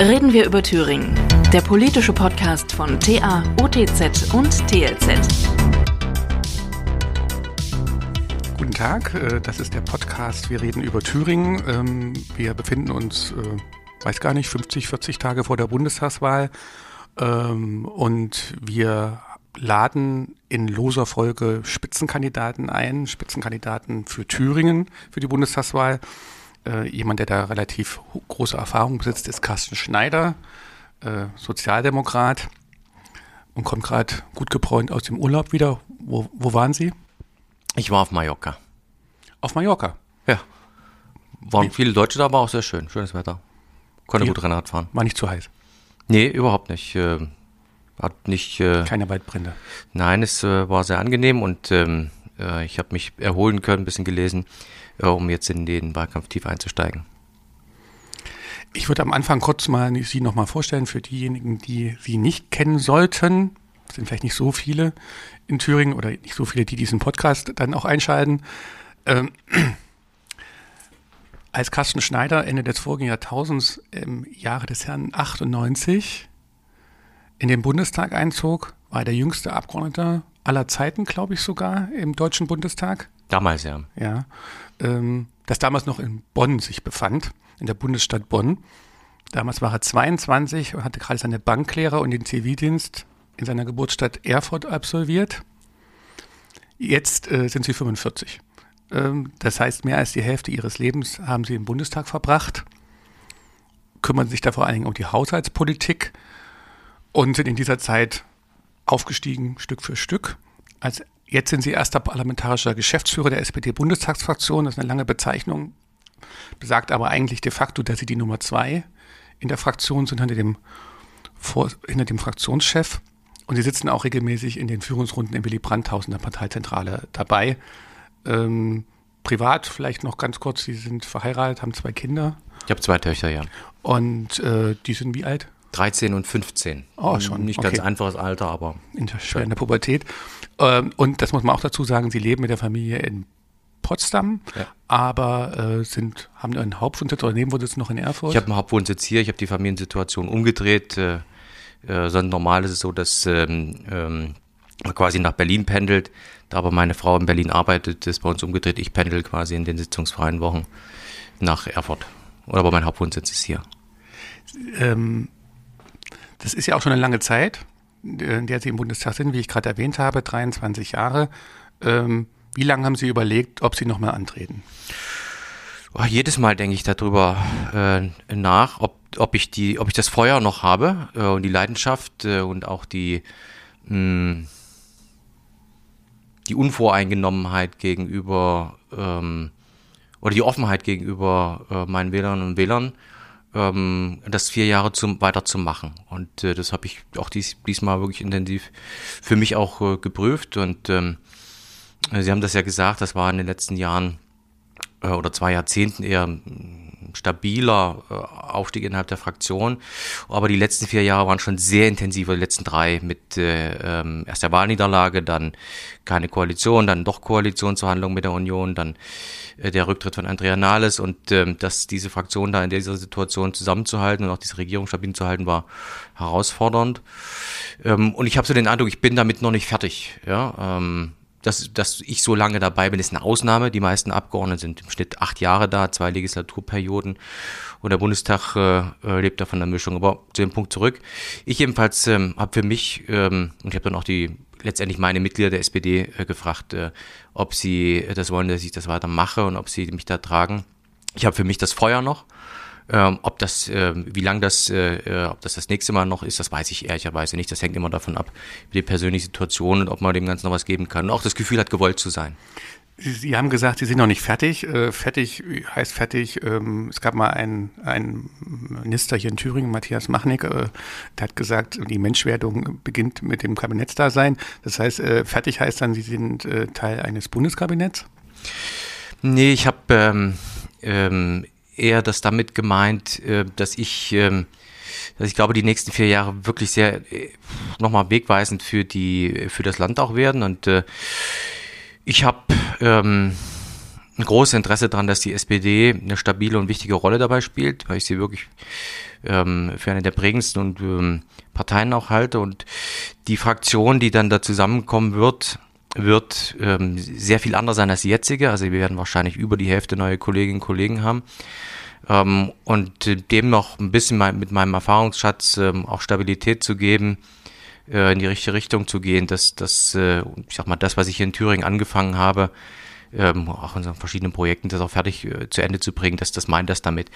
Reden wir über Thüringen, der politische Podcast von TA, OTZ und TLZ. Guten Tag, äh, das ist der Podcast Wir reden über Thüringen. Ähm, wir befinden uns, äh, weiß gar nicht, 50, 40 Tage vor der Bundestagswahl ähm, und wir laden in loser Folge Spitzenkandidaten ein, Spitzenkandidaten für Thüringen für die Bundestagswahl. Äh, jemand, der da relativ große Erfahrung besitzt, ist Carsten Schneider, äh, Sozialdemokrat und kommt gerade gut gebräunt aus dem Urlaub wieder. Wo, wo waren Sie? Ich war auf Mallorca. Auf Mallorca? Ja. Waren Wie? viele Deutsche da, aber auch sehr schön. Schönes Wetter. Konnte Wie? gut Rennrad fahren. War nicht zu heiß? Nee, überhaupt nicht. Äh, hat nicht. Äh, Keine Waldbrände. Nein, es äh, war sehr angenehm und ähm, äh, ich habe mich erholen können, ein bisschen gelesen, um jetzt in den Wahlkampf tief einzusteigen. Ich würde am Anfang kurz mal Sie nochmal vorstellen für diejenigen, die Sie nicht kennen sollten. Es sind vielleicht nicht so viele in Thüringen oder nicht so viele, die diesen Podcast dann auch einschalten. Ähm, als Carsten Schneider Ende des vorigen Jahrtausends im Jahre des Herrn 98 in den Bundestag einzog, war er der jüngste Abgeordnete aller Zeiten, glaube ich sogar, im Deutschen Bundestag. Damals, ja. Ja. Ähm, das damals noch in Bonn sich befand, in der Bundesstadt Bonn. Damals war er 22 und hatte gerade seine Banklehre und den Zivildienst in seiner Geburtsstadt Erfurt absolviert. Jetzt äh, sind sie 45. Ähm, das heißt, mehr als die Hälfte ihres Lebens haben sie im Bundestag verbracht, kümmern sich da vor allen Dingen um die Haushaltspolitik und sind in dieser Zeit aufgestiegen Stück für Stück. Als jetzt sind sie erster parlamentarischer Geschäftsführer der SPD-Bundestagsfraktion. Das ist eine lange Bezeichnung, besagt aber eigentlich de facto, dass sie die Nummer zwei in der Fraktion sind, hinter dem, vor, hinter dem Fraktionschef. Und sie sitzen auch regelmäßig in den Führungsrunden im Willy Brandt-Haus in der Parteizentrale dabei. Ähm, privat vielleicht noch ganz kurz, Sie sind verheiratet, haben zwei Kinder. Ich habe zwei Töchter, ja. Und äh, die sind wie alt? 13 und 15. Oh, schon. Nicht okay. ganz einfaches Alter, aber. In der, schwer in der Pubertät. Ähm, und das muss man auch dazu sagen, Sie leben mit der Familie in Potsdam, ja. aber äh, sind, haben einen Hauptwohnsitz oder Nebenwohnsitz noch in Erfurt? Ich habe einen Hauptwohnsitz hier, ich habe die Familiensituation umgedreht. Äh, äh, sondern normal ist es so, dass ähm, ähm, quasi nach Berlin pendelt. Da aber meine Frau in Berlin arbeitet, ist bei uns umgedreht. Ich pendel quasi in den sitzungsfreien Wochen nach Erfurt. Oder aber mein Hauptwohnsitz ist hier. Ähm, das ist ja auch schon eine lange Zeit, in der Sie im Bundestag sind, wie ich gerade erwähnt habe, 23 Jahre. Ähm, wie lange haben Sie überlegt, ob Sie nochmal antreten? Oh, jedes Mal denke ich darüber äh, nach, ob, ob, ich die, ob ich das Feuer noch habe äh, und die Leidenschaft äh, und auch die, hm, die Unvoreingenommenheit gegenüber ähm, oder die Offenheit gegenüber meinen Wählern und Wählern, ähm, das vier Jahre zum, weiterzumachen. Und äh, das habe ich auch dies, diesmal wirklich intensiv für mich auch äh, geprüft. Und ähm, Sie haben das ja gesagt, das war in den letzten Jahren äh, oder zwei Jahrzehnten eher stabiler äh, Aufstieg innerhalb der Fraktion. Aber die letzten vier Jahre waren schon sehr intensiver, die letzten drei mit äh, ähm, erst der Wahlniederlage, dann keine Koalition, dann doch Koalitionsverhandlungen mit der Union, dann äh, der Rücktritt von Andrea Nahles und ähm, dass diese Fraktion da in dieser Situation zusammenzuhalten und auch diese Regierung stabil zu halten, war herausfordernd. Ähm, und ich habe so den Eindruck, ich bin damit noch nicht fertig. Ja, ähm, dass, dass ich so lange dabei bin, ist eine Ausnahme. Die meisten Abgeordneten sind im Schnitt acht Jahre da, zwei Legislaturperioden. Und der Bundestag äh, äh lebt da von der Mischung. Aber zu dem Punkt zurück. Ich jedenfalls ähm, habe für mich, ähm, und ich habe dann auch die letztendlich meine Mitglieder der SPD äh, gefragt, äh, ob sie das wollen, dass ich das weitermache und ob sie mich da tragen. Ich habe für mich das Feuer noch. Ähm, ob das, äh, wie lang das, äh, äh, ob das das nächste Mal noch ist, das weiß ich ehrlicherweise nicht. Das hängt immer davon ab, wie die persönliche Situation und ob man dem Ganzen noch was geben kann. Und auch das Gefühl hat, gewollt zu sein. Sie, haben gesagt, Sie sind noch nicht fertig. Äh, fertig heißt fertig. Ähm, es gab mal einen, einen Minister hier in Thüringen, Matthias Machnick, äh, der hat gesagt, die Menschwerdung beginnt mit dem Kabinettsdasein. Das heißt, äh, fertig heißt dann, Sie sind Teil eines Bundeskabinetts? Nee, ich habe ähm, ähm, eher das damit gemeint, äh, dass ich, ähm, dass ich glaube, die nächsten vier Jahre wirklich sehr äh, nochmal wegweisend für die, für das Land auch werden. Und äh, ich habe, ähm, ein großes Interesse daran, dass die SPD eine stabile und wichtige Rolle dabei spielt, weil ich sie wirklich ähm, für eine der prägendsten und ähm, Parteien auch halte. Und die Fraktion, die dann da zusammenkommen wird, wird ähm, sehr viel anders sein als die jetzige. Also wir werden wahrscheinlich über die Hälfte neue Kolleginnen und Kollegen haben. Ähm, und dem noch ein bisschen mit meinem Erfahrungsschatz ähm, auch Stabilität zu geben, äh, in die richtige Richtung zu gehen, dass das, äh, ich sag mal, das, was ich hier in Thüringen angefangen habe, ähm, auch in so verschiedenen Projekten das auch fertig äh, zu Ende zu bringen, dass das meint das damit.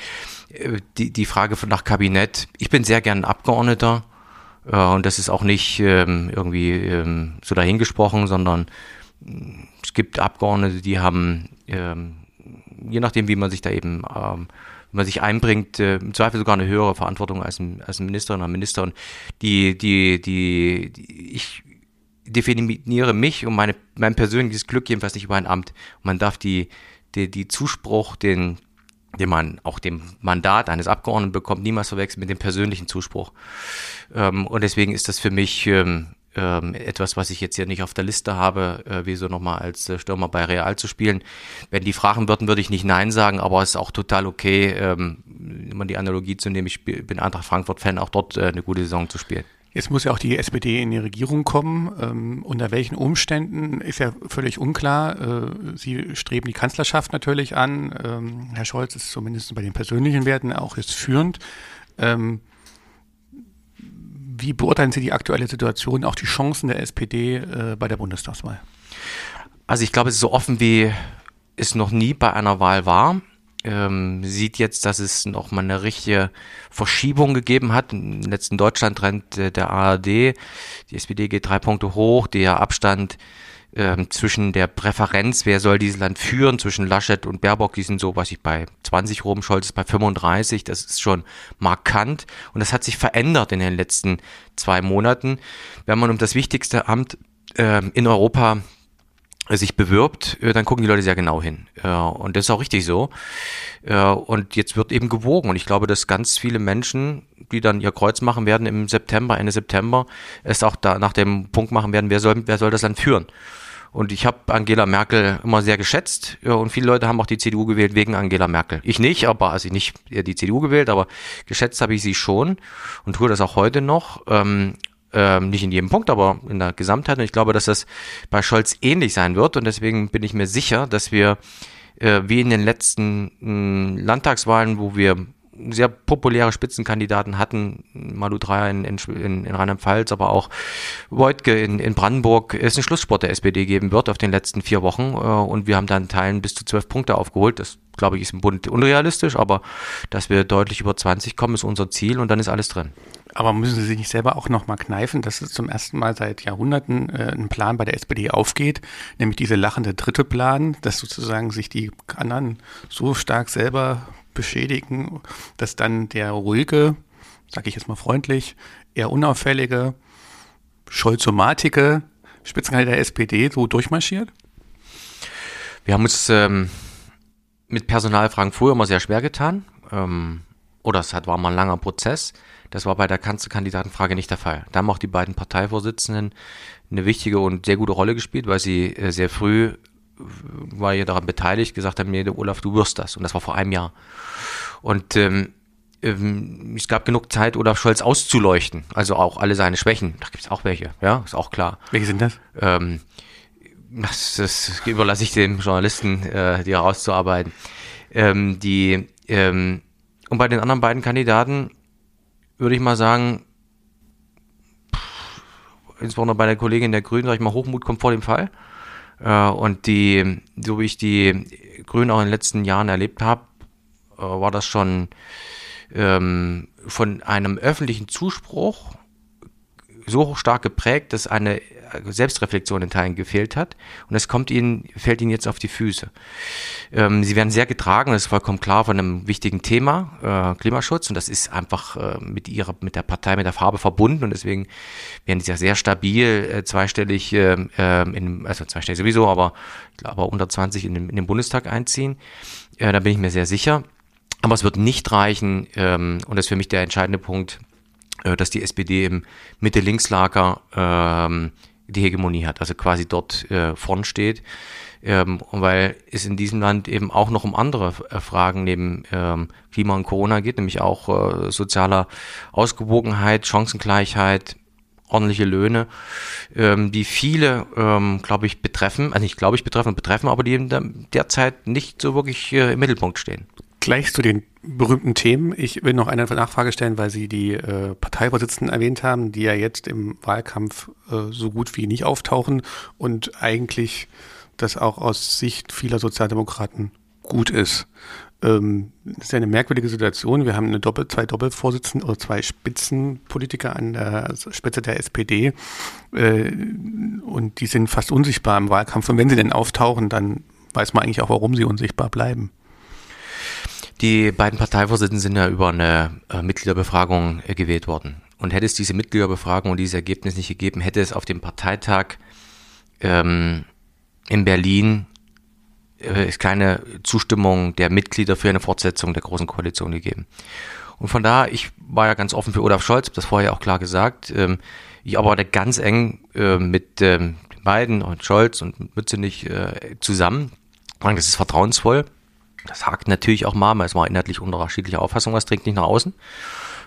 Äh, die, die Frage von nach Kabinett, ich bin sehr gern Abgeordneter äh, und das ist auch nicht ähm, irgendwie ähm, so dahingesprochen, sondern mm, es gibt Abgeordnete, die haben, ähm, je nachdem, wie man sich da eben wenn man sich einbringt, äh, im Zweifel sogar eine höhere Verantwortung als ein, als ein Ministerin oder Minister. Und die, die, die, die, ich definiere mich und meine, mein persönliches Glück jedenfalls nicht über ein Amt. Man darf die, die, die Zuspruch, den, den man auch dem Mandat eines Abgeordneten bekommt, niemals verwechseln mit dem persönlichen Zuspruch. Ähm, und deswegen ist das für mich ähm, ähm, etwas, was ich jetzt hier nicht auf der Liste habe, äh, wie so nochmal als äh, Stürmer bei Real zu spielen. Wenn die fragen würden, würde ich nicht Nein sagen, aber es ist auch total okay, ähm, immer die Analogie zu nehmen, ich bin Eintracht Frankfurt-Fan, auch dort äh, eine gute Saison zu spielen. Jetzt muss ja auch die SPD in die Regierung kommen. Ähm, unter welchen Umständen ist ja völlig unklar. Äh, Sie streben die Kanzlerschaft natürlich an. Ähm, Herr Scholz ist zumindest bei den persönlichen Werten auch jetzt führend. Ähm, wie beurteilen Sie die aktuelle Situation, auch die Chancen der SPD äh, bei der Bundestagswahl? Also ich glaube, es ist so offen, wie es noch nie bei einer Wahl war. Ähm, sieht jetzt, dass es noch mal eine richtige Verschiebung gegeben hat. Im letzten Deutschland-Trend äh, der ARD. Die SPD geht drei Punkte hoch. Der Abstand ähm, zwischen der Präferenz, wer soll dieses Land führen, zwischen Laschet und Baerbock, die sind so, was ich bei 20 rum, Scholz ist bei 35, das ist schon markant und das hat sich verändert in den letzten zwei Monaten. Wenn man um das wichtigste Amt äh, in Europa sich bewirbt, äh, dann gucken die Leute sehr genau hin. Und das ist auch richtig so. Und jetzt wird eben gewogen. Und ich glaube, dass ganz viele Menschen, die dann ihr Kreuz machen werden im September, Ende September, es auch da nach dem Punkt machen werden, wer soll, wer soll das Land führen. Und ich habe Angela Merkel immer sehr geschätzt und viele Leute haben auch die CDU gewählt wegen Angela Merkel. Ich nicht, aber also nicht die CDU gewählt, aber geschätzt habe ich sie schon und tue das auch heute noch. Ähm, nicht in jedem Punkt, aber in der Gesamtheit. Und ich glaube, dass das bei Scholz ähnlich sein wird. Und deswegen bin ich mir sicher, dass wir äh, wie in den letzten mh, Landtagswahlen, wo wir sehr populäre Spitzenkandidaten hatten, Malu Dreyer in, in, in Rheinland-Pfalz, aber auch Wojtke in, in Brandenburg, es einen Schlusssport der SPD geben wird auf den letzten vier Wochen. Äh, und wir haben dann Teilen bis zu zwölf Punkte aufgeholt. Das, glaube ich, ist im Bund unrealistisch, aber dass wir deutlich über 20 kommen, ist unser Ziel und dann ist alles drin. Aber müssen Sie sich nicht selber auch nochmal kneifen, dass es zum ersten Mal seit Jahrhunderten äh, ein Plan bei der SPD aufgeht, nämlich diese lachende dritte Plan, dass sozusagen sich die anderen so stark selber beschädigen, dass dann der ruhige, sage ich jetzt mal freundlich, eher unauffällige, scholzomatige Spitzenkandidat der SPD so durchmarschiert? Wir haben uns ähm, mit Personalfragen früher immer sehr schwer getan. Ähm, oder es hat, war mal ein langer Prozess. Das war bei der Kanzlerkandidatenfrage nicht der Fall. Da haben auch die beiden Parteivorsitzenden eine wichtige und sehr gute Rolle gespielt, weil sie äh, sehr früh war ja daran beteiligt, gesagt haben, nee, Olaf, du wirst das. Und das war vor einem Jahr. Und ähm, ähm, es gab genug Zeit, Olaf Scholz auszuleuchten. Also auch alle seine Schwächen. Da gibt es auch welche, ja, ist auch klar. Welche sind das? Ähm, das, das überlasse ich den Journalisten, äh, die herauszuarbeiten. Ähm, die, ähm, und bei den anderen beiden Kandidaten würde ich mal sagen, insbesondere bei der Kollegin der Grünen, sag ich mal, Hochmut kommt vor dem Fall. Äh, und die, so wie ich die Grünen auch in den letzten Jahren erlebt habe, äh, war das schon ähm, von einem öffentlichen Zuspruch so stark geprägt, dass eine Selbstreflexion in Teilen gefehlt hat. Und es kommt ihnen, fällt ihnen jetzt auf die Füße. Ähm, sie werden sehr getragen, das ist vollkommen klar, von einem wichtigen Thema, äh, Klimaschutz. Und das ist einfach äh, mit ihrer, mit der Partei, mit der Farbe verbunden. Und deswegen werden sie ja sehr stabil, äh, zweistellig, äh, in, also zweistellig sowieso, aber ich glaube unter 20 in den, in den Bundestag einziehen. Äh, da bin ich mir sehr sicher. Aber es wird nicht reichen, ähm, und das ist für mich der entscheidende Punkt, äh, dass die SPD im Mitte-Links-Lager ähm, die Hegemonie hat, also quasi dort äh, vorn steht. Ähm, weil es in diesem Land eben auch noch um andere äh, Fragen neben ähm, Klima und Corona geht, nämlich auch äh, sozialer Ausgewogenheit, Chancengleichheit, ordentliche Löhne, ähm, die viele, ähm, glaube ich, betreffen, also nicht glaube ich betreffen, betreffen, aber die in derzeit nicht so wirklich äh, im Mittelpunkt stehen. Gleich zu den berühmten Themen. Ich will noch eine Nachfrage stellen, weil Sie die äh, Parteivorsitzenden erwähnt haben, die ja jetzt im Wahlkampf äh, so gut wie nicht auftauchen und eigentlich das auch aus Sicht vieler Sozialdemokraten gut ist. Ähm, das ist ja eine merkwürdige Situation. Wir haben eine Doppel, zwei Doppelvorsitzende oder zwei Spitzenpolitiker an der Spitze der SPD äh, und die sind fast unsichtbar im Wahlkampf. Und wenn sie denn auftauchen, dann weiß man eigentlich auch, warum sie unsichtbar bleiben. Die beiden Parteivorsitzenden sind ja über eine äh, Mitgliederbefragung äh, gewählt worden. Und hätte es diese Mitgliederbefragung und dieses Ergebnis nicht gegeben, hätte es auf dem Parteitag ähm, in Berlin äh, keine Zustimmung der Mitglieder für eine Fortsetzung der Großen Koalition gegeben. Und von da, ich war ja ganz offen für Olaf Scholz, das vorher auch klar gesagt. Ähm, ich arbeite ganz eng äh, mit ähm, beiden und Scholz und Mützenich äh, zusammen. Das ist vertrauensvoll. Das hakt natürlich auch mal, es war inhaltlich unterschiedliche Auffassung, was dringt nicht nach außen.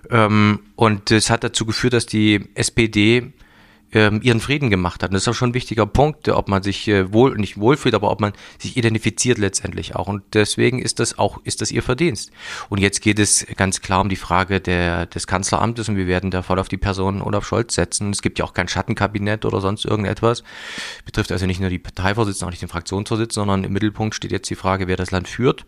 Ähm, und es hat dazu geführt, dass die SPD ähm, ihren Frieden gemacht hat. Und das ist auch schon ein wichtiger Punkt, ob man sich äh, wohl, nicht wohlfühlt, aber ob man sich identifiziert letztendlich auch. Und deswegen ist das auch, ist das ihr Verdienst. Und jetzt geht es ganz klar um die Frage der, des Kanzleramtes und wir werden da voll auf die Person Olaf Scholz setzen. Es gibt ja auch kein Schattenkabinett oder sonst irgendetwas. Betrifft also nicht nur die Parteivorsitzenden, auch nicht den Fraktionsvorsitzenden, sondern im Mittelpunkt steht jetzt die Frage, wer das Land führt.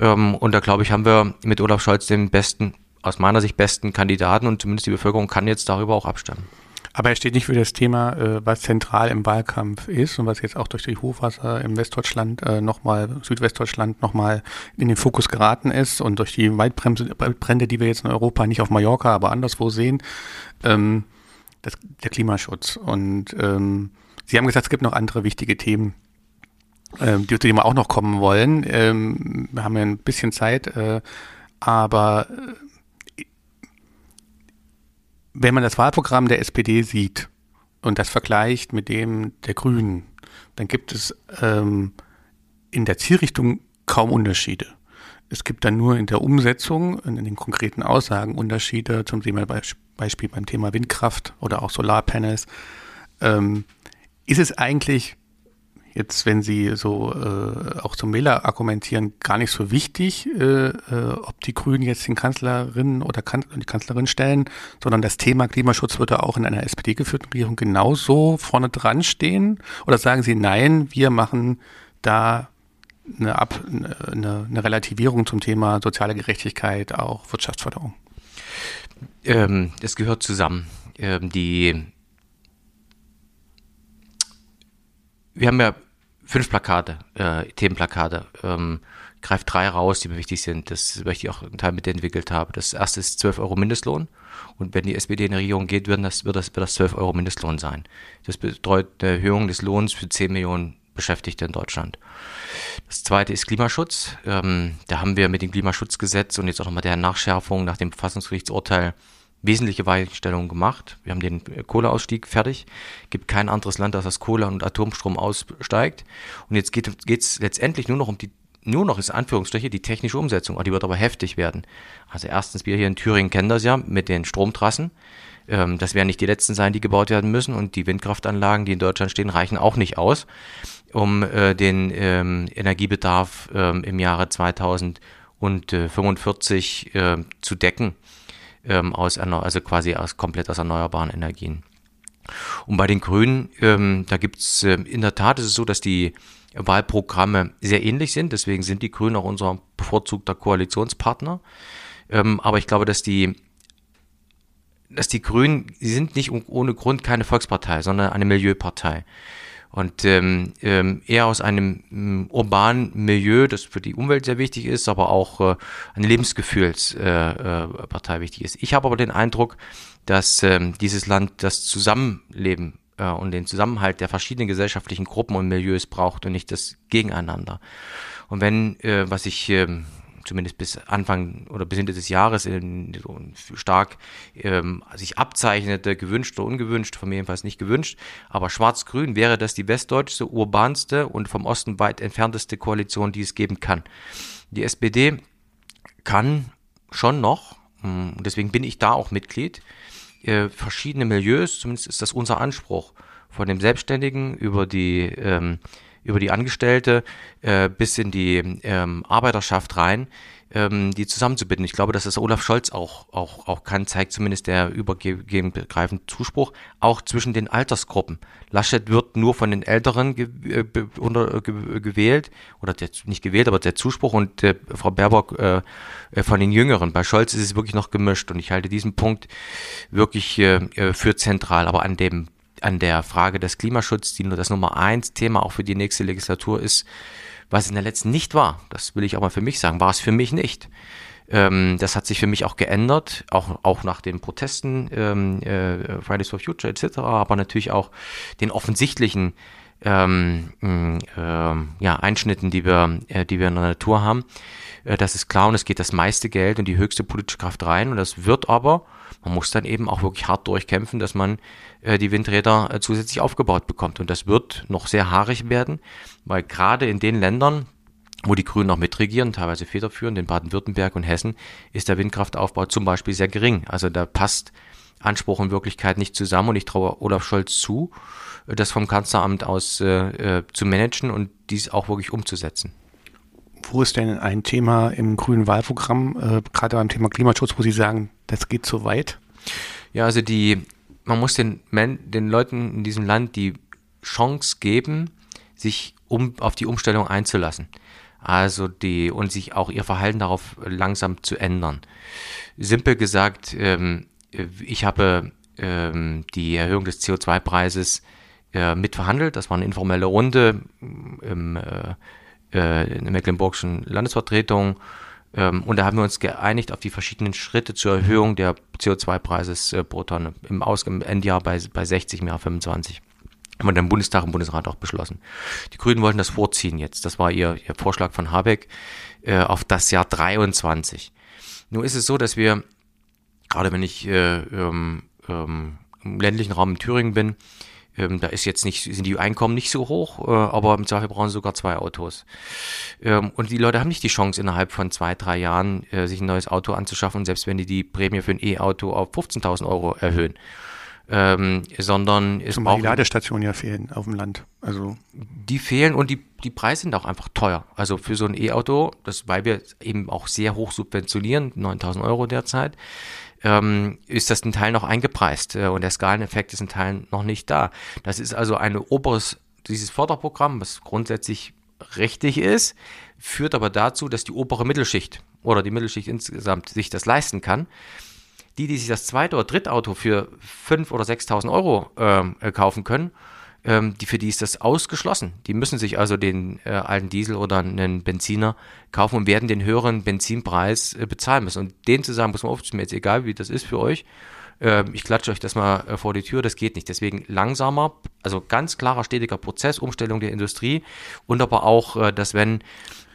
Ähm, und da glaube ich, haben wir mit Olaf Scholz den besten, aus meiner Sicht besten Kandidaten und zumindest die Bevölkerung kann jetzt darüber auch abstimmen. Aber er steht nicht für das Thema, äh, was zentral im Wahlkampf ist und was jetzt auch durch die Hochwasser im Westdeutschland äh, nochmal, Südwestdeutschland nochmal in den Fokus geraten ist und durch die Waldbrände, die wir jetzt in Europa nicht auf Mallorca, aber anderswo sehen, ähm, das, der Klimaschutz. Und ähm, Sie haben gesagt, es gibt noch andere wichtige Themen, ähm, die, wir auch noch kommen wollen. Ähm, wir haben ja ein bisschen Zeit, äh, aber äh, wenn man das Wahlprogramm der SPD sieht und das vergleicht mit dem der Grünen, dann gibt es ähm, in der Zielrichtung kaum Unterschiede. Es gibt dann nur in der Umsetzung und in den konkreten Aussagen Unterschiede, zum Beispiel beim Thema Windkraft oder auch Solarpanels. Ähm, ist es eigentlich jetzt, wenn Sie so äh, auch zum Wähler argumentieren, gar nicht so wichtig, äh, äh, ob die Grünen jetzt den Kanzlerin oder kan die Kanzlerin stellen, sondern das Thema Klimaschutz würde auch in einer SPD-geführten Regierung genauso vorne dran stehen? Oder sagen Sie, nein, wir machen da eine, Ab eine, eine Relativierung zum Thema soziale Gerechtigkeit, auch Wirtschaftsförderung? Ähm, das gehört zusammen. Ähm, die wir haben ja fünf Plakate, äh, Themenplakate. Ähm, greift drei raus, die mir wichtig sind. Das möchte ich auch einen Teil mitentwickelt habe. Das erste ist 12 Euro Mindestlohn. Und wenn die SPD in die Regierung geht, wird das, wird das, wird das 12 Euro Mindestlohn sein. Das bedeutet eine Erhöhung des Lohns für 10 Millionen Beschäftigte in Deutschland. Das zweite ist Klimaschutz. Ähm, da haben wir mit dem Klimaschutzgesetz und jetzt auch nochmal der Nachschärfung nach dem Verfassungsgerichtsurteil wesentliche Weichenstellungen gemacht. Wir haben den Kohleausstieg fertig. Gibt kein anderes Land, das aus Kohle und Atomstrom aussteigt. Und jetzt geht es letztendlich nur noch um die nur noch ist Anführungsstriche die technische Umsetzung, die wird aber heftig werden. Also erstens, wir hier in Thüringen kennen das ja mit den Stromtrassen. Ähm, das werden nicht die letzten sein, die gebaut werden müssen und die Windkraftanlagen, die in Deutschland stehen, reichen auch nicht aus, um äh, den ähm, Energiebedarf ähm, im Jahre 2045 äh, zu decken ähm, aus, also quasi aus komplett aus erneuerbaren Energien. Und bei den Grünen, ähm, da gibt es äh, in der Tat ist es so, dass die Wahlprogramme sehr ähnlich sind. Deswegen sind die Grünen auch unser bevorzugter Koalitionspartner. Ähm, aber ich glaube, dass die dass die Grünen, sie sind nicht ohne Grund keine Volkspartei, sondern eine Milieupartei und ähm, ähm, eher aus einem ähm, urbanen Milieu, das für die Umwelt sehr wichtig ist, aber auch äh, eine Lebensgefühlspartei äh, äh, wichtig ist. Ich habe aber den Eindruck, dass ähm, dieses Land das Zusammenleben äh, und den Zusammenhalt der verschiedenen gesellschaftlichen Gruppen und Milieus braucht und nicht das Gegeneinander. Und wenn, äh, was ich äh, zumindest bis Anfang oder bis Ende des Jahres in, so stark ähm, sich abzeichnete, gewünscht oder ungewünscht, von mir jedenfalls nicht gewünscht, aber schwarz-grün wäre das die westdeutschste, urbanste und vom Osten weit entfernteste Koalition, die es geben kann. Die SPD kann schon noch, hm, deswegen bin ich da auch Mitglied, äh, verschiedene Milieus, zumindest ist das unser Anspruch, von dem Selbstständigen über die ähm, über die Angestellte äh, bis in die ähm, Arbeiterschaft rein, ähm, die zusammenzubinden. Ich glaube, dass das Olaf Scholz auch, auch, auch kann, zeigt zumindest der übergreifende Zuspruch, auch zwischen den Altersgruppen. Laschet wird nur von den Älteren ge äh, unter, ge gewählt, oder der, nicht gewählt, aber der Zuspruch und äh, Frau Baerbock äh, äh, von den Jüngeren. Bei Scholz ist es wirklich noch gemischt und ich halte diesen Punkt wirklich äh, äh für zentral. Aber an dem an der Frage des Klimaschutzes, die nur das Nummer eins Thema auch für die nächste Legislatur ist, was in der letzten nicht war. Das will ich auch mal für mich sagen, war es für mich nicht. Ähm, das hat sich für mich auch geändert, auch, auch nach den Protesten, ähm, äh, Fridays for Future etc., aber natürlich auch den offensichtlichen ähm, äh, ja, Einschnitten, die wir, äh, die wir in der Natur haben. Äh, das ist klar und es geht das meiste Geld und die höchste politische Kraft rein und das wird aber, man muss dann eben auch wirklich hart durchkämpfen, dass man äh, die Windräder äh, zusätzlich aufgebaut bekommt. Und das wird noch sehr haarig werden, weil gerade in den Ländern, wo die Grünen noch mitregieren, teilweise federführend, in Baden-Württemberg und Hessen, ist der Windkraftaufbau zum Beispiel sehr gering. Also da passt Anspruch und Wirklichkeit nicht zusammen und ich traue Olaf Scholz zu, das vom Kanzleramt aus äh, zu managen und dies auch wirklich umzusetzen. Wo ist denn ein Thema im grünen Wahlprogramm, äh, gerade beim Thema Klimaschutz, wo Sie sagen, das geht zu weit? Ja, also die man muss den, den Leuten in diesem Land die Chance geben, sich um, auf die Umstellung einzulassen. Also die, und sich auch ihr Verhalten darauf langsam zu ändern. Simpel gesagt, ähm, ich habe ähm, die Erhöhung des CO2-Preises äh, mitverhandelt. Das war eine informelle Runde im, äh, äh in der Mecklenburgischen Landesvertretung ähm, und da haben wir uns geeinigt auf die verschiedenen Schritte zur Erhöhung der CO2-Preises äh, pro Tonne. Im, Aus im Endjahr bei, bei 60, im Jahr 25. Haben wir dann im Bundestag und Bundesrat auch beschlossen. Die Grünen wollten das vorziehen jetzt. Das war ihr, ihr Vorschlag von Habeck äh, auf das Jahr 23. Nun ist es so, dass wir, gerade wenn ich äh, ähm, ähm, im ländlichen Raum in Thüringen bin, ähm, da ist jetzt nicht, sind die Einkommen nicht so hoch, äh, aber im Zweifel brauchen sie sogar zwei Autos. Ähm, und die Leute haben nicht die Chance, innerhalb von zwei, drei Jahren äh, sich ein neues Auto anzuschaffen, selbst wenn die die Prämie für ein E-Auto auf 15.000 Euro erhöhen. Ähm, sondern es Zumal die Ladestationen ja fehlen auf dem Land. Also die fehlen und die, die Preise sind auch einfach teuer. Also für so ein E-Auto, das weil wir eben auch sehr hoch subventionieren, 9000 Euro derzeit, ähm, ist das ein Teil noch eingepreist äh, und der Skaleneffekt ist ein Teil noch nicht da. Das ist also ein oberes, dieses Förderprogramm, was grundsätzlich richtig ist, führt aber dazu, dass die obere Mittelschicht oder die Mittelschicht insgesamt sich das leisten kann. Die, die sich das zweite oder dritte Auto für 5.000 oder 6.000 Euro äh, kaufen können, ähm, die, für die ist das ausgeschlossen. Die müssen sich also den äh, alten Diesel oder einen Benziner kaufen und werden den höheren Benzinpreis äh, bezahlen müssen. Und den zu sagen, muss man oft, ist mir jetzt egal, wie das ist für euch, äh, ich klatsche euch das mal äh, vor die Tür, das geht nicht. Deswegen langsamer, also ganz klarer, stetiger Prozess, Umstellung der Industrie und aber auch, äh, dass wenn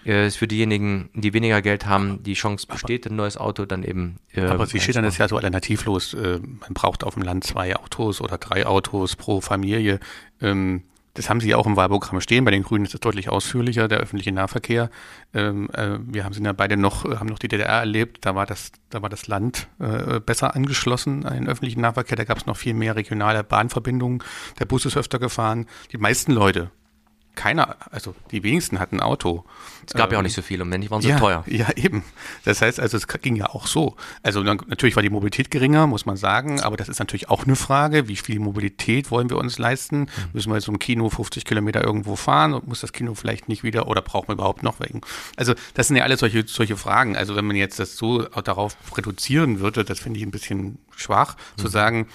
äh, ist für diejenigen, die weniger Geld haben, die Chance besteht, ein neues Auto dann eben. Äh, aber Sie schildern das ja so alternativlos. Äh, man braucht auf dem Land zwei Autos oder drei Autos pro Familie. Ähm, das haben Sie auch im Wahlprogramm stehen. Bei den Grünen ist es deutlich ausführlicher, der öffentliche Nahverkehr. Ähm, äh, wir haben sind ja beide noch, haben noch die DDR erlebt. Da war das, da war das Land äh, besser angeschlossen an den öffentlichen Nahverkehr. Da gab es noch viel mehr regionale Bahnverbindungen. Der Bus ist öfter gefahren. Die meisten Leute keiner, also die wenigsten hatten ein Auto. Es gab ähm, ja auch nicht so viele und wenn nicht, waren sie ja, teuer. Ja, eben. Das heißt also, es ging ja auch so. Also natürlich war die Mobilität geringer, muss man sagen, aber das ist natürlich auch eine Frage, wie viel Mobilität wollen wir uns leisten? Mhm. Müssen wir jetzt zum Kino 50 Kilometer irgendwo fahren und muss das Kino vielleicht nicht wieder oder brauchen wir überhaupt noch wegen? Also das sind ja alles solche, solche Fragen. Also wenn man jetzt das so darauf reduzieren würde, das finde ich ein bisschen schwach, mhm. zu sagen,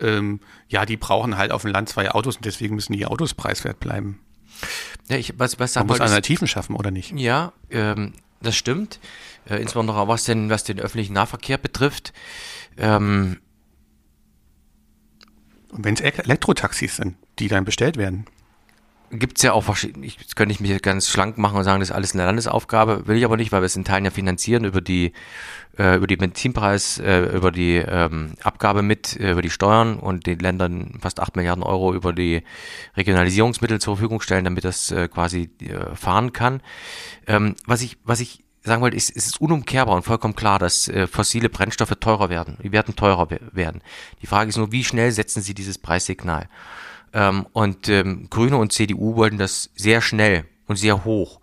ähm, ja, die brauchen halt auf dem Land zwei Autos und deswegen müssen die Autos preiswert bleiben. Ja, ich, was, was Man muss Alternativen schaffen, oder nicht? Ja, ähm, das stimmt. Äh, insbesondere was den, was den öffentlichen Nahverkehr betrifft. Ähm, Und wenn es Elektrotaxis sind, die dann bestellt werden. gibt es ja auch verschiedene, ich, jetzt könnte ich mich ganz schlank machen und sagen, das ist alles eine Landesaufgabe, will ich aber nicht, weil wir es in Teilen ja finanzieren über die äh, über die Benzinpreis, äh, über die ähm, Abgabe mit, äh, über die Steuern und den Ländern fast 8 Milliarden Euro über die Regionalisierungsmittel zur Verfügung stellen, damit das äh, quasi äh, fahren kann. Ähm, was ich, was ich sagen wollte, ist, ist es unumkehrbar und vollkommen klar, dass fossile Brennstoffe teurer werden. Die werden teurer werden. Die Frage ist nur, wie schnell setzen sie dieses Preissignal? Ähm, und ähm, Grüne und CDU wollten das sehr schnell und sehr hoch,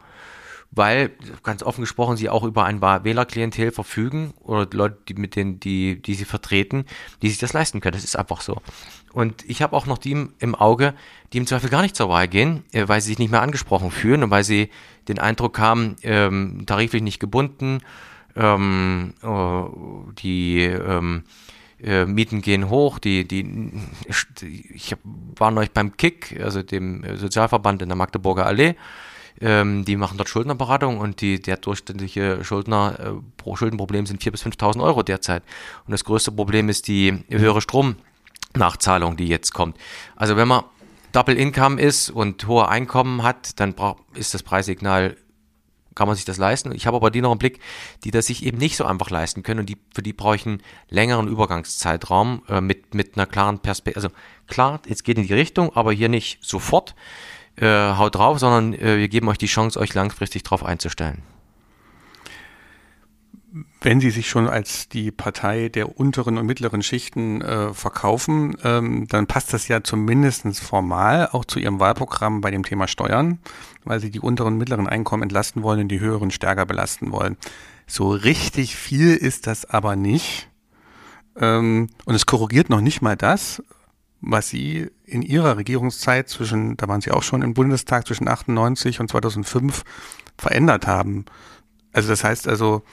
weil ganz offen gesprochen sie auch über ein Wählerklientel verfügen oder Leute, die mit denen, die, die sie vertreten, die sich das leisten können. Das ist einfach so. Und ich habe auch noch die im Auge, die im Zweifel gar nicht zur Wahl gehen, äh, weil sie sich nicht mehr angesprochen fühlen und weil sie den Eindruck haben, ähm, tariflich nicht gebunden, ähm, äh, die ähm, äh, Mieten gehen hoch, die, die, ich war neulich beim KIK, also dem Sozialverband in der Magdeburger Allee, ähm, die machen dort Schuldnerberatung und die, der durchschnittliche Schuldner äh, pro Schuldenproblem sind 4.000 bis 5.000 Euro derzeit. Und das größte Problem ist die höhere Stromnachzahlung, die jetzt kommt. Also wenn man Double Income ist und hohe Einkommen hat, dann ist das Preissignal kann man sich das leisten. Ich habe aber die noch im Blick, die das sich eben nicht so einfach leisten können und die, für die brauche ich einen längeren Übergangszeitraum äh, mit, mit einer klaren Perspektive. Also klar, es geht in die Richtung, aber hier nicht sofort äh, haut drauf, sondern äh, wir geben euch die Chance, euch langfristig darauf einzustellen wenn Sie sich schon als die Partei der unteren und mittleren Schichten äh, verkaufen, ähm, dann passt das ja zumindest formal auch zu Ihrem Wahlprogramm bei dem Thema Steuern, weil Sie die unteren und mittleren Einkommen entlasten wollen und die höheren stärker belasten wollen. So richtig viel ist das aber nicht. Ähm, und es korrigiert noch nicht mal das, was Sie in Ihrer Regierungszeit zwischen, da waren Sie auch schon im Bundestag zwischen 98 und 2005 verändert haben. Also das heißt also,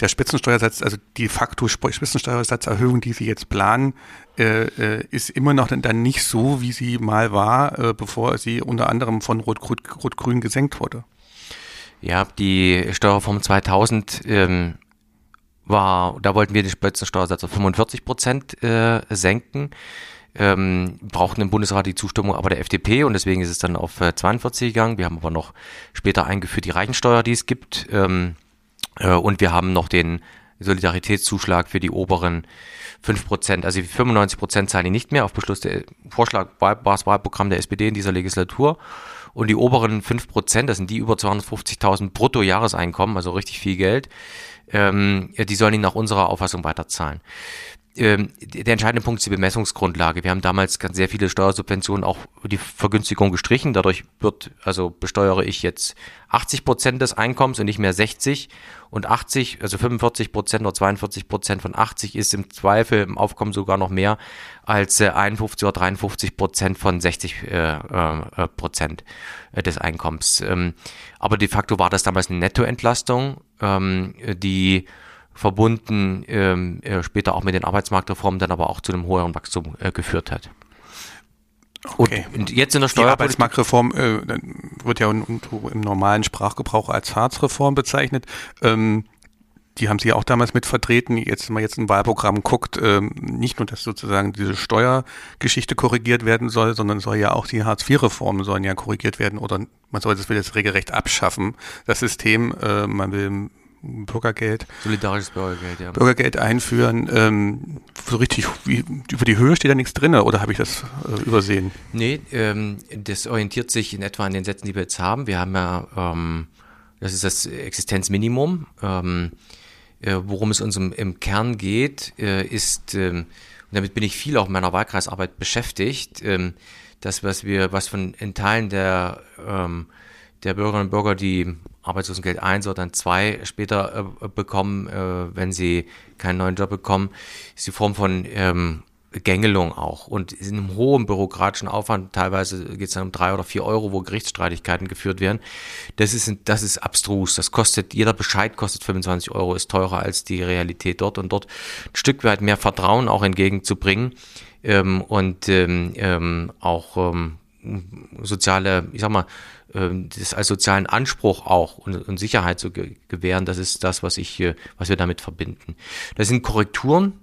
der Spitzensteuersatz, also die facto Spitzensteuersatzerhöhung, die Sie jetzt planen, äh, äh, ist immer noch dann nicht so, wie sie mal war, äh, bevor sie unter anderem von Rot-Grün Rot gesenkt wurde. Ja, die Steuerreform 2000 ähm, war, da wollten wir den Spitzensteuersatz auf 45 Prozent äh, senken. Ähm, brauchten im Bundesrat die Zustimmung aber der FDP und deswegen ist es dann auf 42 äh, gegangen. Wir haben aber noch später eingeführt die Reichensteuer, die es gibt. Ähm, äh, und wir haben noch den Solidaritätszuschlag für die oberen 5%, also 95% zahlen die nicht mehr auf Beschluss der Vorschlag Wahlprogramm der SPD in dieser Legislatur. Und die oberen 5%, das sind die über 250.000 Bruttojahreseinkommen, also richtig viel Geld, ähm, die sollen ihn nach unserer Auffassung weiterzahlen ähm, der entscheidende Punkt ist die Bemessungsgrundlage. Wir haben damals ganz sehr viele Steuersubventionen auch die Vergünstigung gestrichen. Dadurch wird, also besteuere ich jetzt 80 Prozent des Einkommens und nicht mehr 60 und 80, also 45 Prozent oder 42 Prozent von 80 ist im Zweifel im Aufkommen sogar noch mehr als äh, 51 oder 53 Prozent von 60 äh, äh, Prozent äh, des Einkommens. Ähm, aber de facto war das damals eine Nettoentlastung, ähm, die verbunden ähm, äh, später auch mit den Arbeitsmarktreformen dann aber auch zu einem höheren Wachstum äh, geführt hat. Okay. Und, jetzt in der Steuerpolitik. Die Arbeitsmarktreform äh, wird ja im, im, normalen Sprachgebrauch als Harzreform bezeichnet. Ähm, die haben Sie auch damals mit vertreten. Jetzt, wenn man jetzt ein Wahlprogramm guckt, ähm, nicht nur, dass sozusagen diese Steuergeschichte korrigiert werden soll, sondern soll ja auch die Hartz-IV-Reformen sollen ja korrigiert werden oder man soll das will jetzt regelrecht abschaffen. Das System, äh, man will Bürgergeld. Solidarisches Bürgergeld, ja. Bürgergeld einführen. Ähm, so richtig, wie, über die Höhe steht da nichts drin, oder habe ich das äh, übersehen? Nee, ähm, das orientiert sich in etwa an den Sätzen, die wir jetzt haben. Wir haben ja, ähm, das ist das Existenzminimum. Ähm, äh, worum es uns im, im Kern geht, äh, ist, ähm, und damit bin ich viel auch in meiner Wahlkreisarbeit beschäftigt, ähm, das, was wir, was von in Teilen der, ähm, der Bürgerinnen und Bürger, die Arbeitslosengeld 1 oder dann 2 später äh, bekommen, äh, wenn sie keinen neuen Job bekommen, ist die Form von ähm, Gängelung auch und in einem hohen bürokratischen Aufwand, teilweise geht es dann um drei oder vier Euro, wo Gerichtsstreitigkeiten geführt werden. Das ist, das ist abstrus. Das kostet, jeder Bescheid kostet 25 Euro, ist teurer als die Realität dort und dort ein Stück weit mehr Vertrauen auch entgegenzubringen ähm, und ähm, ähm, auch ähm, soziale, ich sag mal, ähm, das als sozialen Anspruch auch und, und Sicherheit zu gewähren, das ist das, was ich, was wir damit verbinden. Das sind Korrekturen,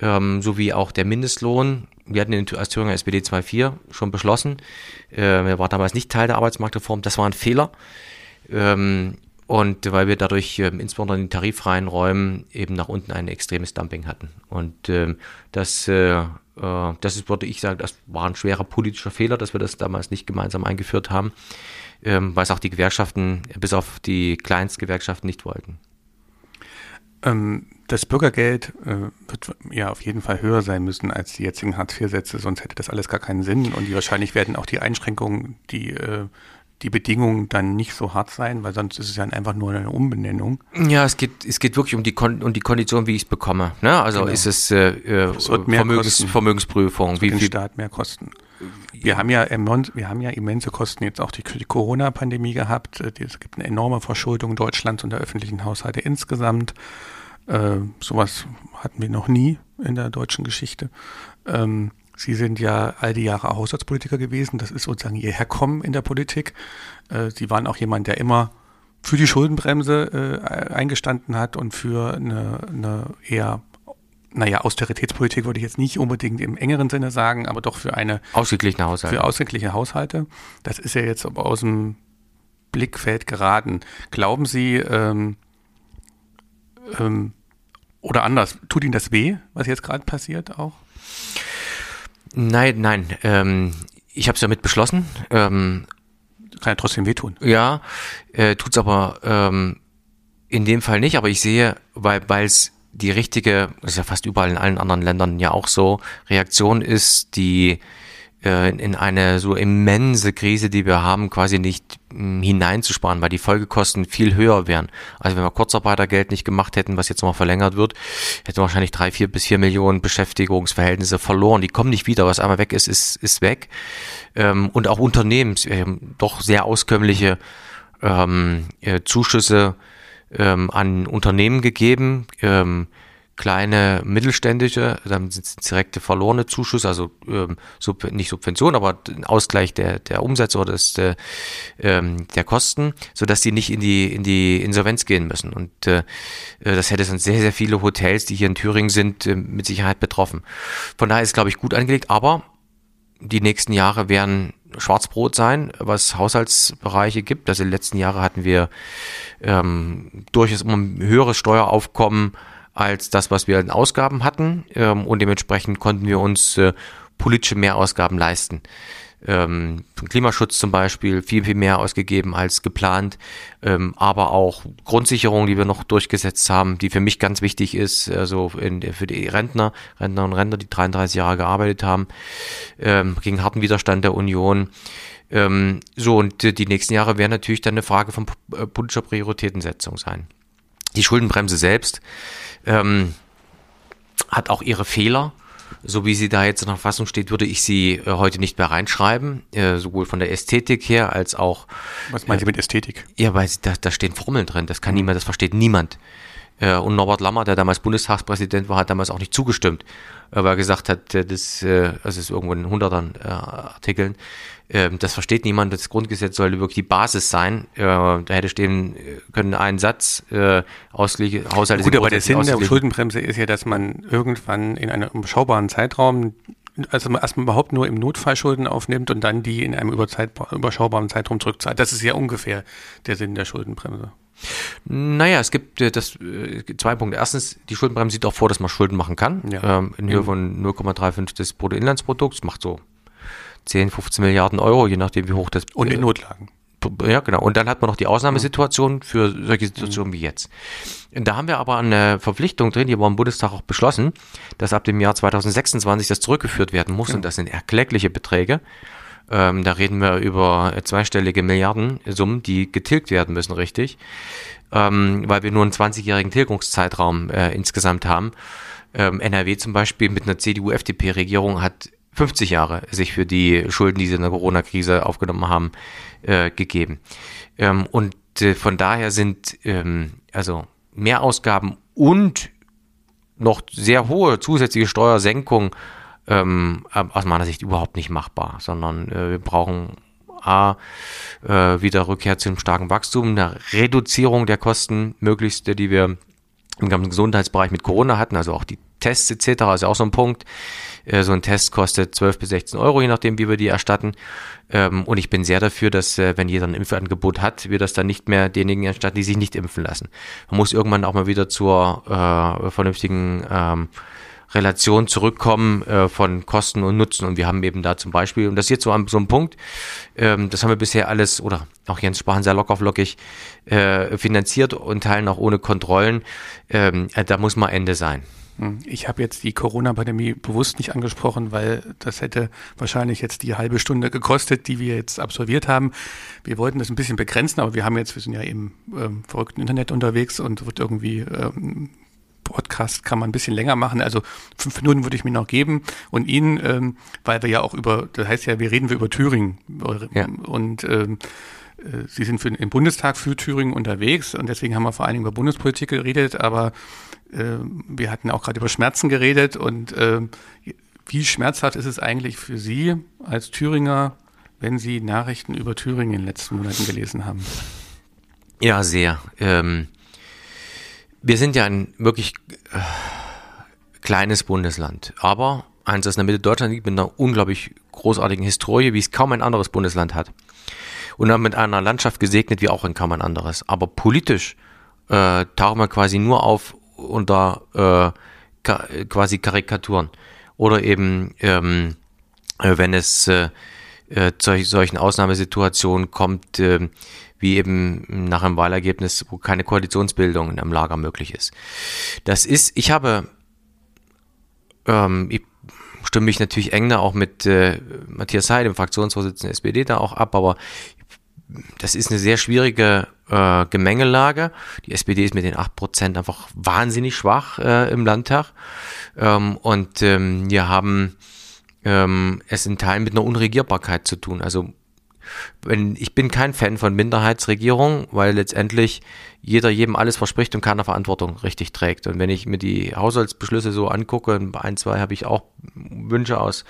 ähm, sowie auch der Mindestlohn. Wir hatten in, als Thüringer SPD 2.4 schon beschlossen. Äh, er war damals nicht Teil der Arbeitsmarktreform. Das war ein Fehler. Ähm, und weil wir dadurch ähm, insbesondere in den tariffreien Räumen eben nach unten ein extremes Dumping hatten. Und ähm, das, äh, äh, das ist, würde ich sagen, das war ein schwerer politischer Fehler, dass wir das damals nicht gemeinsam eingeführt haben, ähm, weil es auch die Gewerkschaften, bis auf die Kleinstgewerkschaften nicht wollten. Ähm, das Bürgergeld äh, wird ja auf jeden Fall höher sein müssen als die jetzigen Hartz-IV-Sätze, sonst hätte das alles gar keinen Sinn. Und die, wahrscheinlich werden auch die Einschränkungen, die, äh, die Bedingungen dann nicht so hart sein, weil sonst ist es ja einfach nur eine Umbenennung. Ja, es geht, es geht wirklich um die, Kon um die Kondition, wie ich es bekomme. Ne? Also genau. ist es äh, äh Vermögens, Vermögensprüfung. Wie viel Staat mehr kosten? Wir haben ja wir haben ja immense Kosten jetzt auch die, die Corona-Pandemie gehabt. Äh, es gibt eine enorme Verschuldung Deutschlands und der öffentlichen Haushalte insgesamt. Äh, sowas hatten wir noch nie in der deutschen Geschichte. Ähm, Sie sind ja all die Jahre Haushaltspolitiker gewesen. Das ist sozusagen Ihr Herkommen in der Politik. Äh, Sie waren auch jemand, der immer für die Schuldenbremse äh, eingestanden hat und für eine, eine eher naja, Austeritätspolitik würde ich jetzt nicht unbedingt im engeren Sinne sagen, aber doch für eine ausgeglichene Haushalte. Für ausgeglichene Haushalte. Das ist ja jetzt aus dem Blickfeld geraten. Glauben Sie, ähm, ähm, oder anders, tut Ihnen das weh, was jetzt gerade passiert auch? Nein, nein. Ähm, ich habe es ja mit beschlossen. Ähm, Kann ja trotzdem wehtun. Ja, äh, tut's aber ähm, in dem Fall nicht. Aber ich sehe, weil es die richtige, das ist ja fast überall in allen anderen Ländern ja auch so, Reaktion ist, die äh, in eine so immense Krise, die wir haben, quasi nicht hineinzusparen, weil die Folgekosten viel höher wären. Also wenn wir Kurzarbeitergeld nicht gemacht hätten, was jetzt mal verlängert wird, hätten wir wahrscheinlich drei, vier bis vier Millionen Beschäftigungsverhältnisse verloren. Die kommen nicht wieder. Was einmal weg ist, ist, ist weg. Ähm, und auch Unternehmen, ähm, doch sehr auskömmliche ähm, äh, Zuschüsse an Unternehmen gegeben. Kleine mittelständische, dann sind es direkte verlorene Zuschüsse, also ähm, sub, nicht Subvention, aber Ausgleich der, der Umsätze oder des, der, ähm, der Kosten, sodass die nicht in die, in die Insolvenz gehen müssen. Und äh, äh das hätte sonst sehr, sehr viele Hotels, die hier in Thüringen sind, äh, mit Sicherheit betroffen. Von daher ist glaube ich, gut angelegt, aber die nächsten Jahre werden Schwarzbrot sein, was Haushaltsbereiche gibt. Also die letzten Jahre hatten wir ähm, durchaus immer ein höheres Steueraufkommen als das, was wir in Ausgaben hatten. Ähm, und dementsprechend konnten wir uns äh, politische Mehrausgaben leisten. Ähm, Klimaschutz zum Beispiel viel, viel mehr ausgegeben als geplant, ähm, aber auch Grundsicherung, die wir noch durchgesetzt haben, die für mich ganz wichtig ist, also in, für die Rentner, Rentner und Rentner, die 33 Jahre gearbeitet haben, ähm, gegen harten Widerstand der Union. Ähm, so, und die nächsten Jahre werden natürlich dann eine Frage von äh, politischer Prioritätensetzung sein. Die Schuldenbremse selbst ähm, hat auch ihre Fehler. So wie sie da jetzt in der Verfassung steht, würde ich sie äh, heute nicht mehr reinschreiben, äh, sowohl von der Ästhetik her als auch. Was meinen Sie mit Ästhetik? Ja, weil da, da stehen Formeln drin, das kann mhm. niemand, das versteht niemand. Äh, und Norbert Lammer, der damals Bundestagspräsident war, hat damals auch nicht zugestimmt, weil er gesagt hat, das, äh, das ist irgendwo in hundertern äh, Artikeln, ähm, das versteht niemand. Das Grundgesetz sollte wirklich die Basis sein. Äh, da hätte stehen können einen Satz, äh, Ausgleich, Haushalte Gut, aber der Sinn der Schuldenbremse ist ja, dass man irgendwann in einem überschaubaren Zeitraum also erstmal überhaupt nur im Notfall Schulden aufnimmt und dann die in einem überschaubaren Zeitraum zurückzahlt. Das ist ja ungefähr der Sinn der Schuldenbremse. Naja, es gibt äh, das, äh, zwei Punkte. Erstens, die Schuldenbremse sieht auch vor, dass man Schulden machen kann. Ja. Ähm, in Höhe von 0,35 des Bruttoinlandsprodukts. Macht so 10, 15 Milliarden Euro, je nachdem wie hoch das. Und in äh, Notlagen. Ja, genau. Und dann hat man noch die Ausnahmesituation für solche Situationen wie jetzt. Da haben wir aber eine Verpflichtung drin, die war im Bundestag auch beschlossen, dass ab dem Jahr 2026 das zurückgeführt werden muss. Ja. Und das sind erkleckliche Beträge. Ähm, da reden wir über zweistellige Milliardensummen, die getilgt werden müssen, richtig. Ähm, weil wir nur einen 20-jährigen Tilgungszeitraum äh, insgesamt haben. Ähm, NRW zum Beispiel mit einer CDU-FDP-Regierung hat 50 Jahre sich für die Schulden, die sie in der Corona-Krise aufgenommen haben, äh, gegeben. Ähm, und äh, von daher sind ähm, also Mehrausgaben und noch sehr hohe zusätzliche Steuersenkungen ähm, aus meiner Sicht überhaupt nicht machbar, sondern äh, wir brauchen A, äh, wieder Rückkehr zu einem starken Wachstum, eine Reduzierung der Kosten möglichst, die wir im ganzen Gesundheitsbereich mit Corona hatten, also auch die Tests etc. ist auch so ein Punkt. Äh, so ein Test kostet 12 bis 16 Euro, je nachdem, wie wir die erstatten. Ähm, und ich bin sehr dafür, dass, äh, wenn jeder ein Impfangebot hat, wir das dann nicht mehr denjenigen erstatten, die sich nicht impfen lassen. Man muss irgendwann auch mal wieder zur äh, vernünftigen ähm, Relation zurückkommen äh, von Kosten und Nutzen. Und wir haben eben da zum Beispiel, und das ist jetzt so an so einem Punkt, ähm, das haben wir bisher alles, oder auch Jens Spahn sehr locker flockig äh, finanziert und teilen auch ohne Kontrollen. Ähm, äh, da muss mal Ende sein. Hm, ich habe jetzt die Corona-Pandemie bewusst nicht angesprochen, weil das hätte wahrscheinlich jetzt die halbe Stunde gekostet, die wir jetzt absolviert haben. Wir wollten das ein bisschen begrenzen, aber wir haben jetzt, wir sind ja im ähm, verrückten Internet unterwegs und wird irgendwie ähm, Podcast kann man ein bisschen länger machen. Also fünf Minuten würde ich mir noch geben. Und Ihnen, ähm, weil wir ja auch über, das heißt ja, wir reden wir über Thüringen. Ja. Und ähm, äh, Sie sind für, im Bundestag für Thüringen unterwegs und deswegen haben wir vor allen Dingen über Bundespolitik geredet, aber äh, wir hatten auch gerade über Schmerzen geredet und äh, wie schmerzhaft ist es eigentlich für Sie als Thüringer, wenn Sie Nachrichten über Thüringen in den letzten Monaten gelesen haben? Ja, sehr. Ähm, wir sind ja ein wirklich äh, kleines Bundesland, aber eins, das in der Mitte Deutschland liegt, mit einer unglaublich großartigen Historie, wie es kaum ein anderes Bundesland hat. Und dann mit einer Landschaft gesegnet wie auch in kaum ein anderes. Aber politisch äh, tauchen wir quasi nur auf unter äh, ka quasi Karikaturen. Oder eben, ähm, äh, wenn es äh, äh, zu solchen Ausnahmesituationen kommt, äh, wie eben nach einem Wahlergebnis, wo keine Koalitionsbildung in einem Lager möglich ist. Das ist, ich habe, ähm, ich stimme mich natürlich eng da auch mit äh, Matthias Heil, dem Fraktionsvorsitzenden der SPD, da auch ab, aber das ist eine sehr schwierige äh, Gemengelage. Die SPD ist mit den 8% einfach wahnsinnig schwach äh, im Landtag. Ähm, und ähm, wir haben ähm, es in Teilen mit einer Unregierbarkeit zu tun. Also ich bin kein Fan von Minderheitsregierung, weil letztendlich jeder jedem alles verspricht und keiner Verantwortung richtig trägt. Und wenn ich mir die Haushaltsbeschlüsse so angucke, ein, zwei habe ich auch Wünsche aus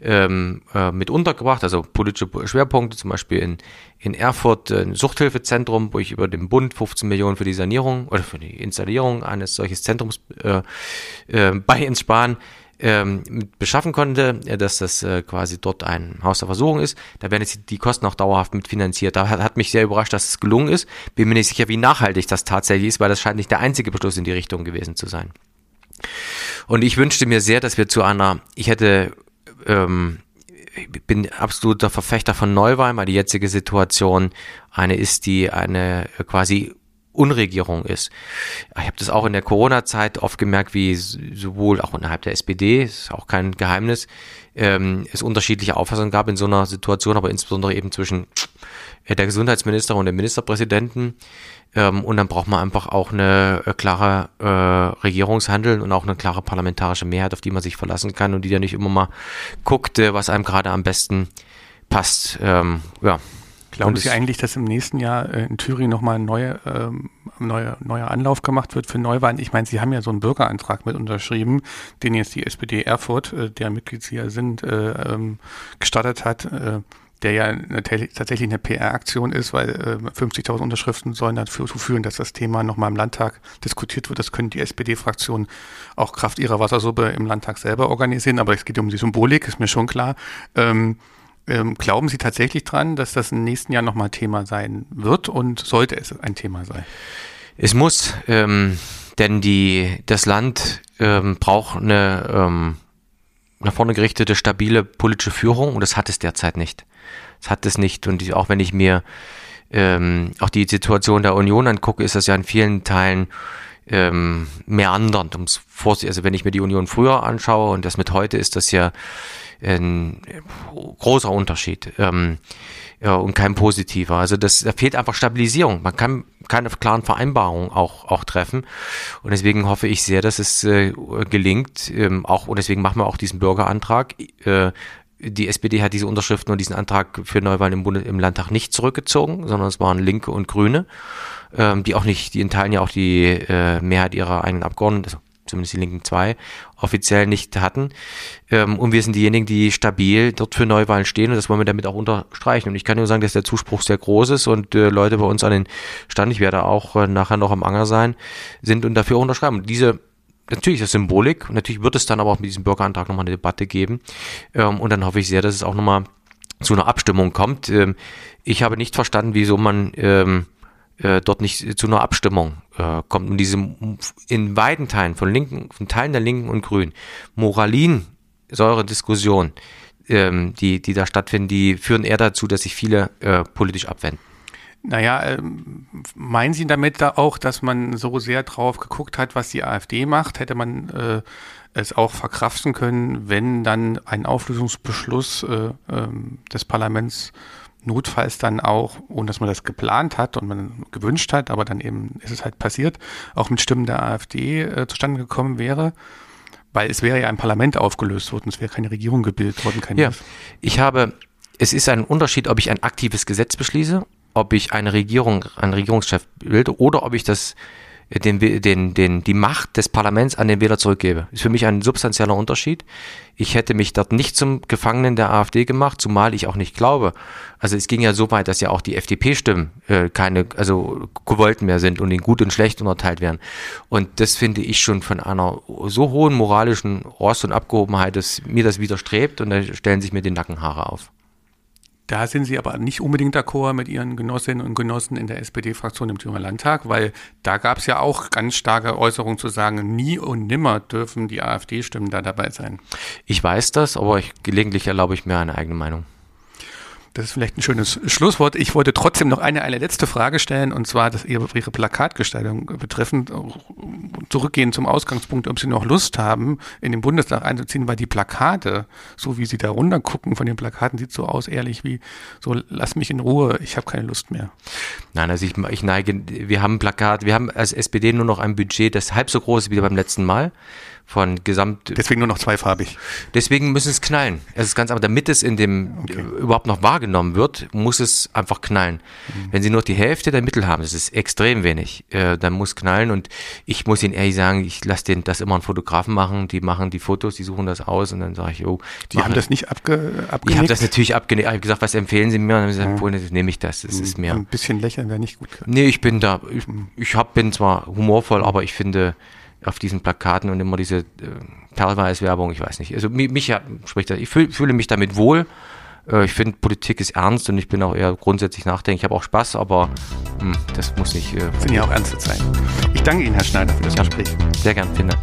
ähm, äh, mit untergebracht, also politische Schwerpunkte, zum Beispiel in, in Erfurt ein Suchthilfezentrum, wo ich über den Bund 15 Millionen für die Sanierung oder für die Installierung eines solches Zentrums äh, äh, bei ins Sparen ähm, beschaffen konnte, äh, dass das äh, quasi dort ein Haus der Versuchung ist. Da werden jetzt die Kosten auch dauerhaft mitfinanziert. Da hat, hat mich sehr überrascht, dass es gelungen ist. Bin mir nicht sicher, wie nachhaltig das tatsächlich ist, weil das scheint nicht der einzige Beschluss in die Richtung gewesen zu sein. Und ich wünschte mir sehr, dass wir zu einer, ich hätte, ähm, ich bin absoluter Verfechter von Neuwahlen, weil die jetzige Situation eine ist, die eine quasi Unregierung ist. Ich habe das auch in der Corona-Zeit oft gemerkt, wie sowohl auch innerhalb der SPD, ist auch kein Geheimnis, ähm, es unterschiedliche Auffassungen gab in so einer Situation, aber insbesondere eben zwischen äh, der Gesundheitsminister und dem Ministerpräsidenten. Ähm, und dann braucht man einfach auch eine äh, klare äh, Regierungshandeln und auch eine klare parlamentarische Mehrheit, auf die man sich verlassen kann und die ja nicht immer mal guckt, äh, was einem gerade am besten passt. Ähm, ja. Glauben Sie eigentlich, dass im nächsten Jahr äh, in Thüringen nochmal ein neue, ähm, neuer, neuer Anlauf gemacht wird für Neuwahlen? Ich meine, Sie haben ja so einen Bürgerantrag mit unterschrieben, den jetzt die SPD Erfurt, äh, der Mitglied Sie ja sind, äh, ähm, gestartet hat, äh, der ja eine, tatsächlich eine PR-Aktion ist, weil äh, 50.000 Unterschriften sollen dazu führen, dass das Thema nochmal im Landtag diskutiert wird. Das können die SPD-Fraktionen auch Kraft ihrer Wassersuppe im Landtag selber organisieren, aber es geht um die Symbolik, ist mir schon klar. Ähm, ähm, glauben Sie tatsächlich dran, dass das im nächsten Jahr nochmal Thema sein wird und sollte es ein Thema sein? Es muss, ähm, denn die, das Land ähm, braucht eine ähm, nach vorne gerichtete, stabile politische Führung und das hat es derzeit nicht. Es hat es nicht und auch wenn ich mir ähm, auch die Situation der Union angucke, ist das ja in vielen Teilen ähm, meandernd. Ums also wenn ich mir die Union früher anschaue und das mit heute ist das ja ein großer Unterschied ähm, ja, und kein positiver. Also das, da fehlt einfach Stabilisierung. Man kann keine klaren Vereinbarungen auch, auch treffen. Und deswegen hoffe ich sehr, dass es äh, gelingt. Ähm, auch, und deswegen machen wir auch diesen Bürgerantrag. Äh, die SPD hat diese Unterschriften und diesen Antrag für Neuwahlen im, Bund im Landtag nicht zurückgezogen, sondern es waren Linke und Grüne, ähm, die auch nicht, die in Teilen ja auch die äh, Mehrheit ihrer eigenen Abgeordneten, also zumindest die linken zwei, offiziell nicht hatten. Ähm, und wir sind diejenigen, die stabil dort für Neuwahlen stehen und das wollen wir damit auch unterstreichen. Und ich kann nur sagen, dass der Zuspruch sehr groß ist und äh, Leute bei uns an den Stand, ich werde auch äh, nachher noch am Anger sein, sind und dafür unterschreiben. Und diese natürlich ist Symbolik natürlich wird es dann aber auch mit diesem Bürgerantrag nochmal eine Debatte geben. Ähm, und dann hoffe ich sehr, dass es auch nochmal zu einer Abstimmung kommt. Ähm, ich habe nicht verstanden, wieso man äh, dort nicht zu einer Abstimmung äh, kommt. Und diese in weiten Teilen von Linken, von Teilen der Linken und Grünen, Moralinsäure-Diskussion, ähm, die, die da stattfinden, die führen eher dazu, dass sich viele äh, politisch abwenden. Naja, ähm, meinen Sie damit da auch, dass man so sehr drauf geguckt hat, was die AfD macht? Hätte man äh, es auch verkraften können, wenn dann ein Auflösungsbeschluss äh, äh, des Parlaments notfalls dann auch, ohne dass man das geplant hat und man gewünscht hat, aber dann eben ist es halt passiert, auch mit Stimmen der AfD äh, zustande gekommen wäre? Weil es wäre ja ein Parlament aufgelöst worden, es wäre keine Regierung gebildet worden. Kein ja, ich habe, es ist ein Unterschied, ob ich ein aktives Gesetz beschließe ob ich eine Regierung, einen Regierungschef bilde oder ob ich das, den, den, den, die Macht des Parlaments an den Wähler zurückgebe. Ist für mich ein substanzieller Unterschied. Ich hätte mich dort nicht zum Gefangenen der AfD gemacht, zumal ich auch nicht glaube. Also es ging ja so weit, dass ja auch die FDP-Stimmen äh, keine, also gewollt mehr sind und in gut und schlecht unterteilt werden. Und das finde ich schon von einer so hohen moralischen Rost und Abgehobenheit, dass mir das widerstrebt und da stellen sich mir die Nackenhaare auf. Da sind Sie aber nicht unbedingt d'accord mit Ihren Genossinnen und Genossen in der SPD-Fraktion im Thüringer Landtag, weil da gab es ja auch ganz starke Äußerungen zu sagen, nie und nimmer dürfen die AfD-Stimmen da dabei sein. Ich weiß das, aber ich, gelegentlich erlaube ich mir eine eigene Meinung. Das ist vielleicht ein schönes Schlusswort. Ich wollte trotzdem noch eine, eine letzte Frage stellen, und zwar dass Ihre, Ihre Plakatgestaltung betreffend, zurückgehen zum Ausgangspunkt, ob Sie noch Lust haben, in den Bundestag einzuziehen, weil die Plakate, so wie Sie da runter gucken von den Plakaten, sieht so aus, ehrlich wie so, lass mich in Ruhe, ich habe keine Lust mehr. Nein, also ich, ich neige, wir haben ein Plakat, wir haben als SPD nur noch ein Budget, das halb so groß ist wie beim letzten Mal von Gesamt. Deswegen nur noch zweifarbig. Deswegen müssen es knallen. Es ist ganz einfach, damit es in dem okay. überhaupt noch wahrgenommen wird, muss es einfach knallen. Mhm. Wenn Sie nur die Hälfte der Mittel haben, das ist extrem wenig, äh, dann muss knallen und ich muss Ihnen ehrlich sagen, ich lasse den das immer einen Fotografen machen, die machen die Fotos, die suchen das aus und dann sage ich, oh. Die haben das nicht abge abgenickt? Ich habe das natürlich abgenickt. Ich habe gesagt, was empfehlen Sie mir? Und dann haben sie gesagt, ja. nehme ich das, das mhm. ist mir. Ein bisschen lächeln wäre nicht gut. Nee, ich bin da, ich, mhm. ich hab, bin zwar humorvoll, aber ich finde, auf diesen Plakaten und immer diese äh, Perlweiß-Werbung, ich weiß nicht. Also mich, mich spricht das, ich fühl, fühle mich damit wohl. Äh, ich finde, Politik ist ernst und ich bin auch eher grundsätzlich nachdenklich. Ich habe auch Spaß, aber mh, hm, das muss nicht. Äh, sind ja auch ernste Zeiten. Ich danke Ihnen, Herr Schneider, für das ja, Gespräch. Sehr gern, vielen Dank.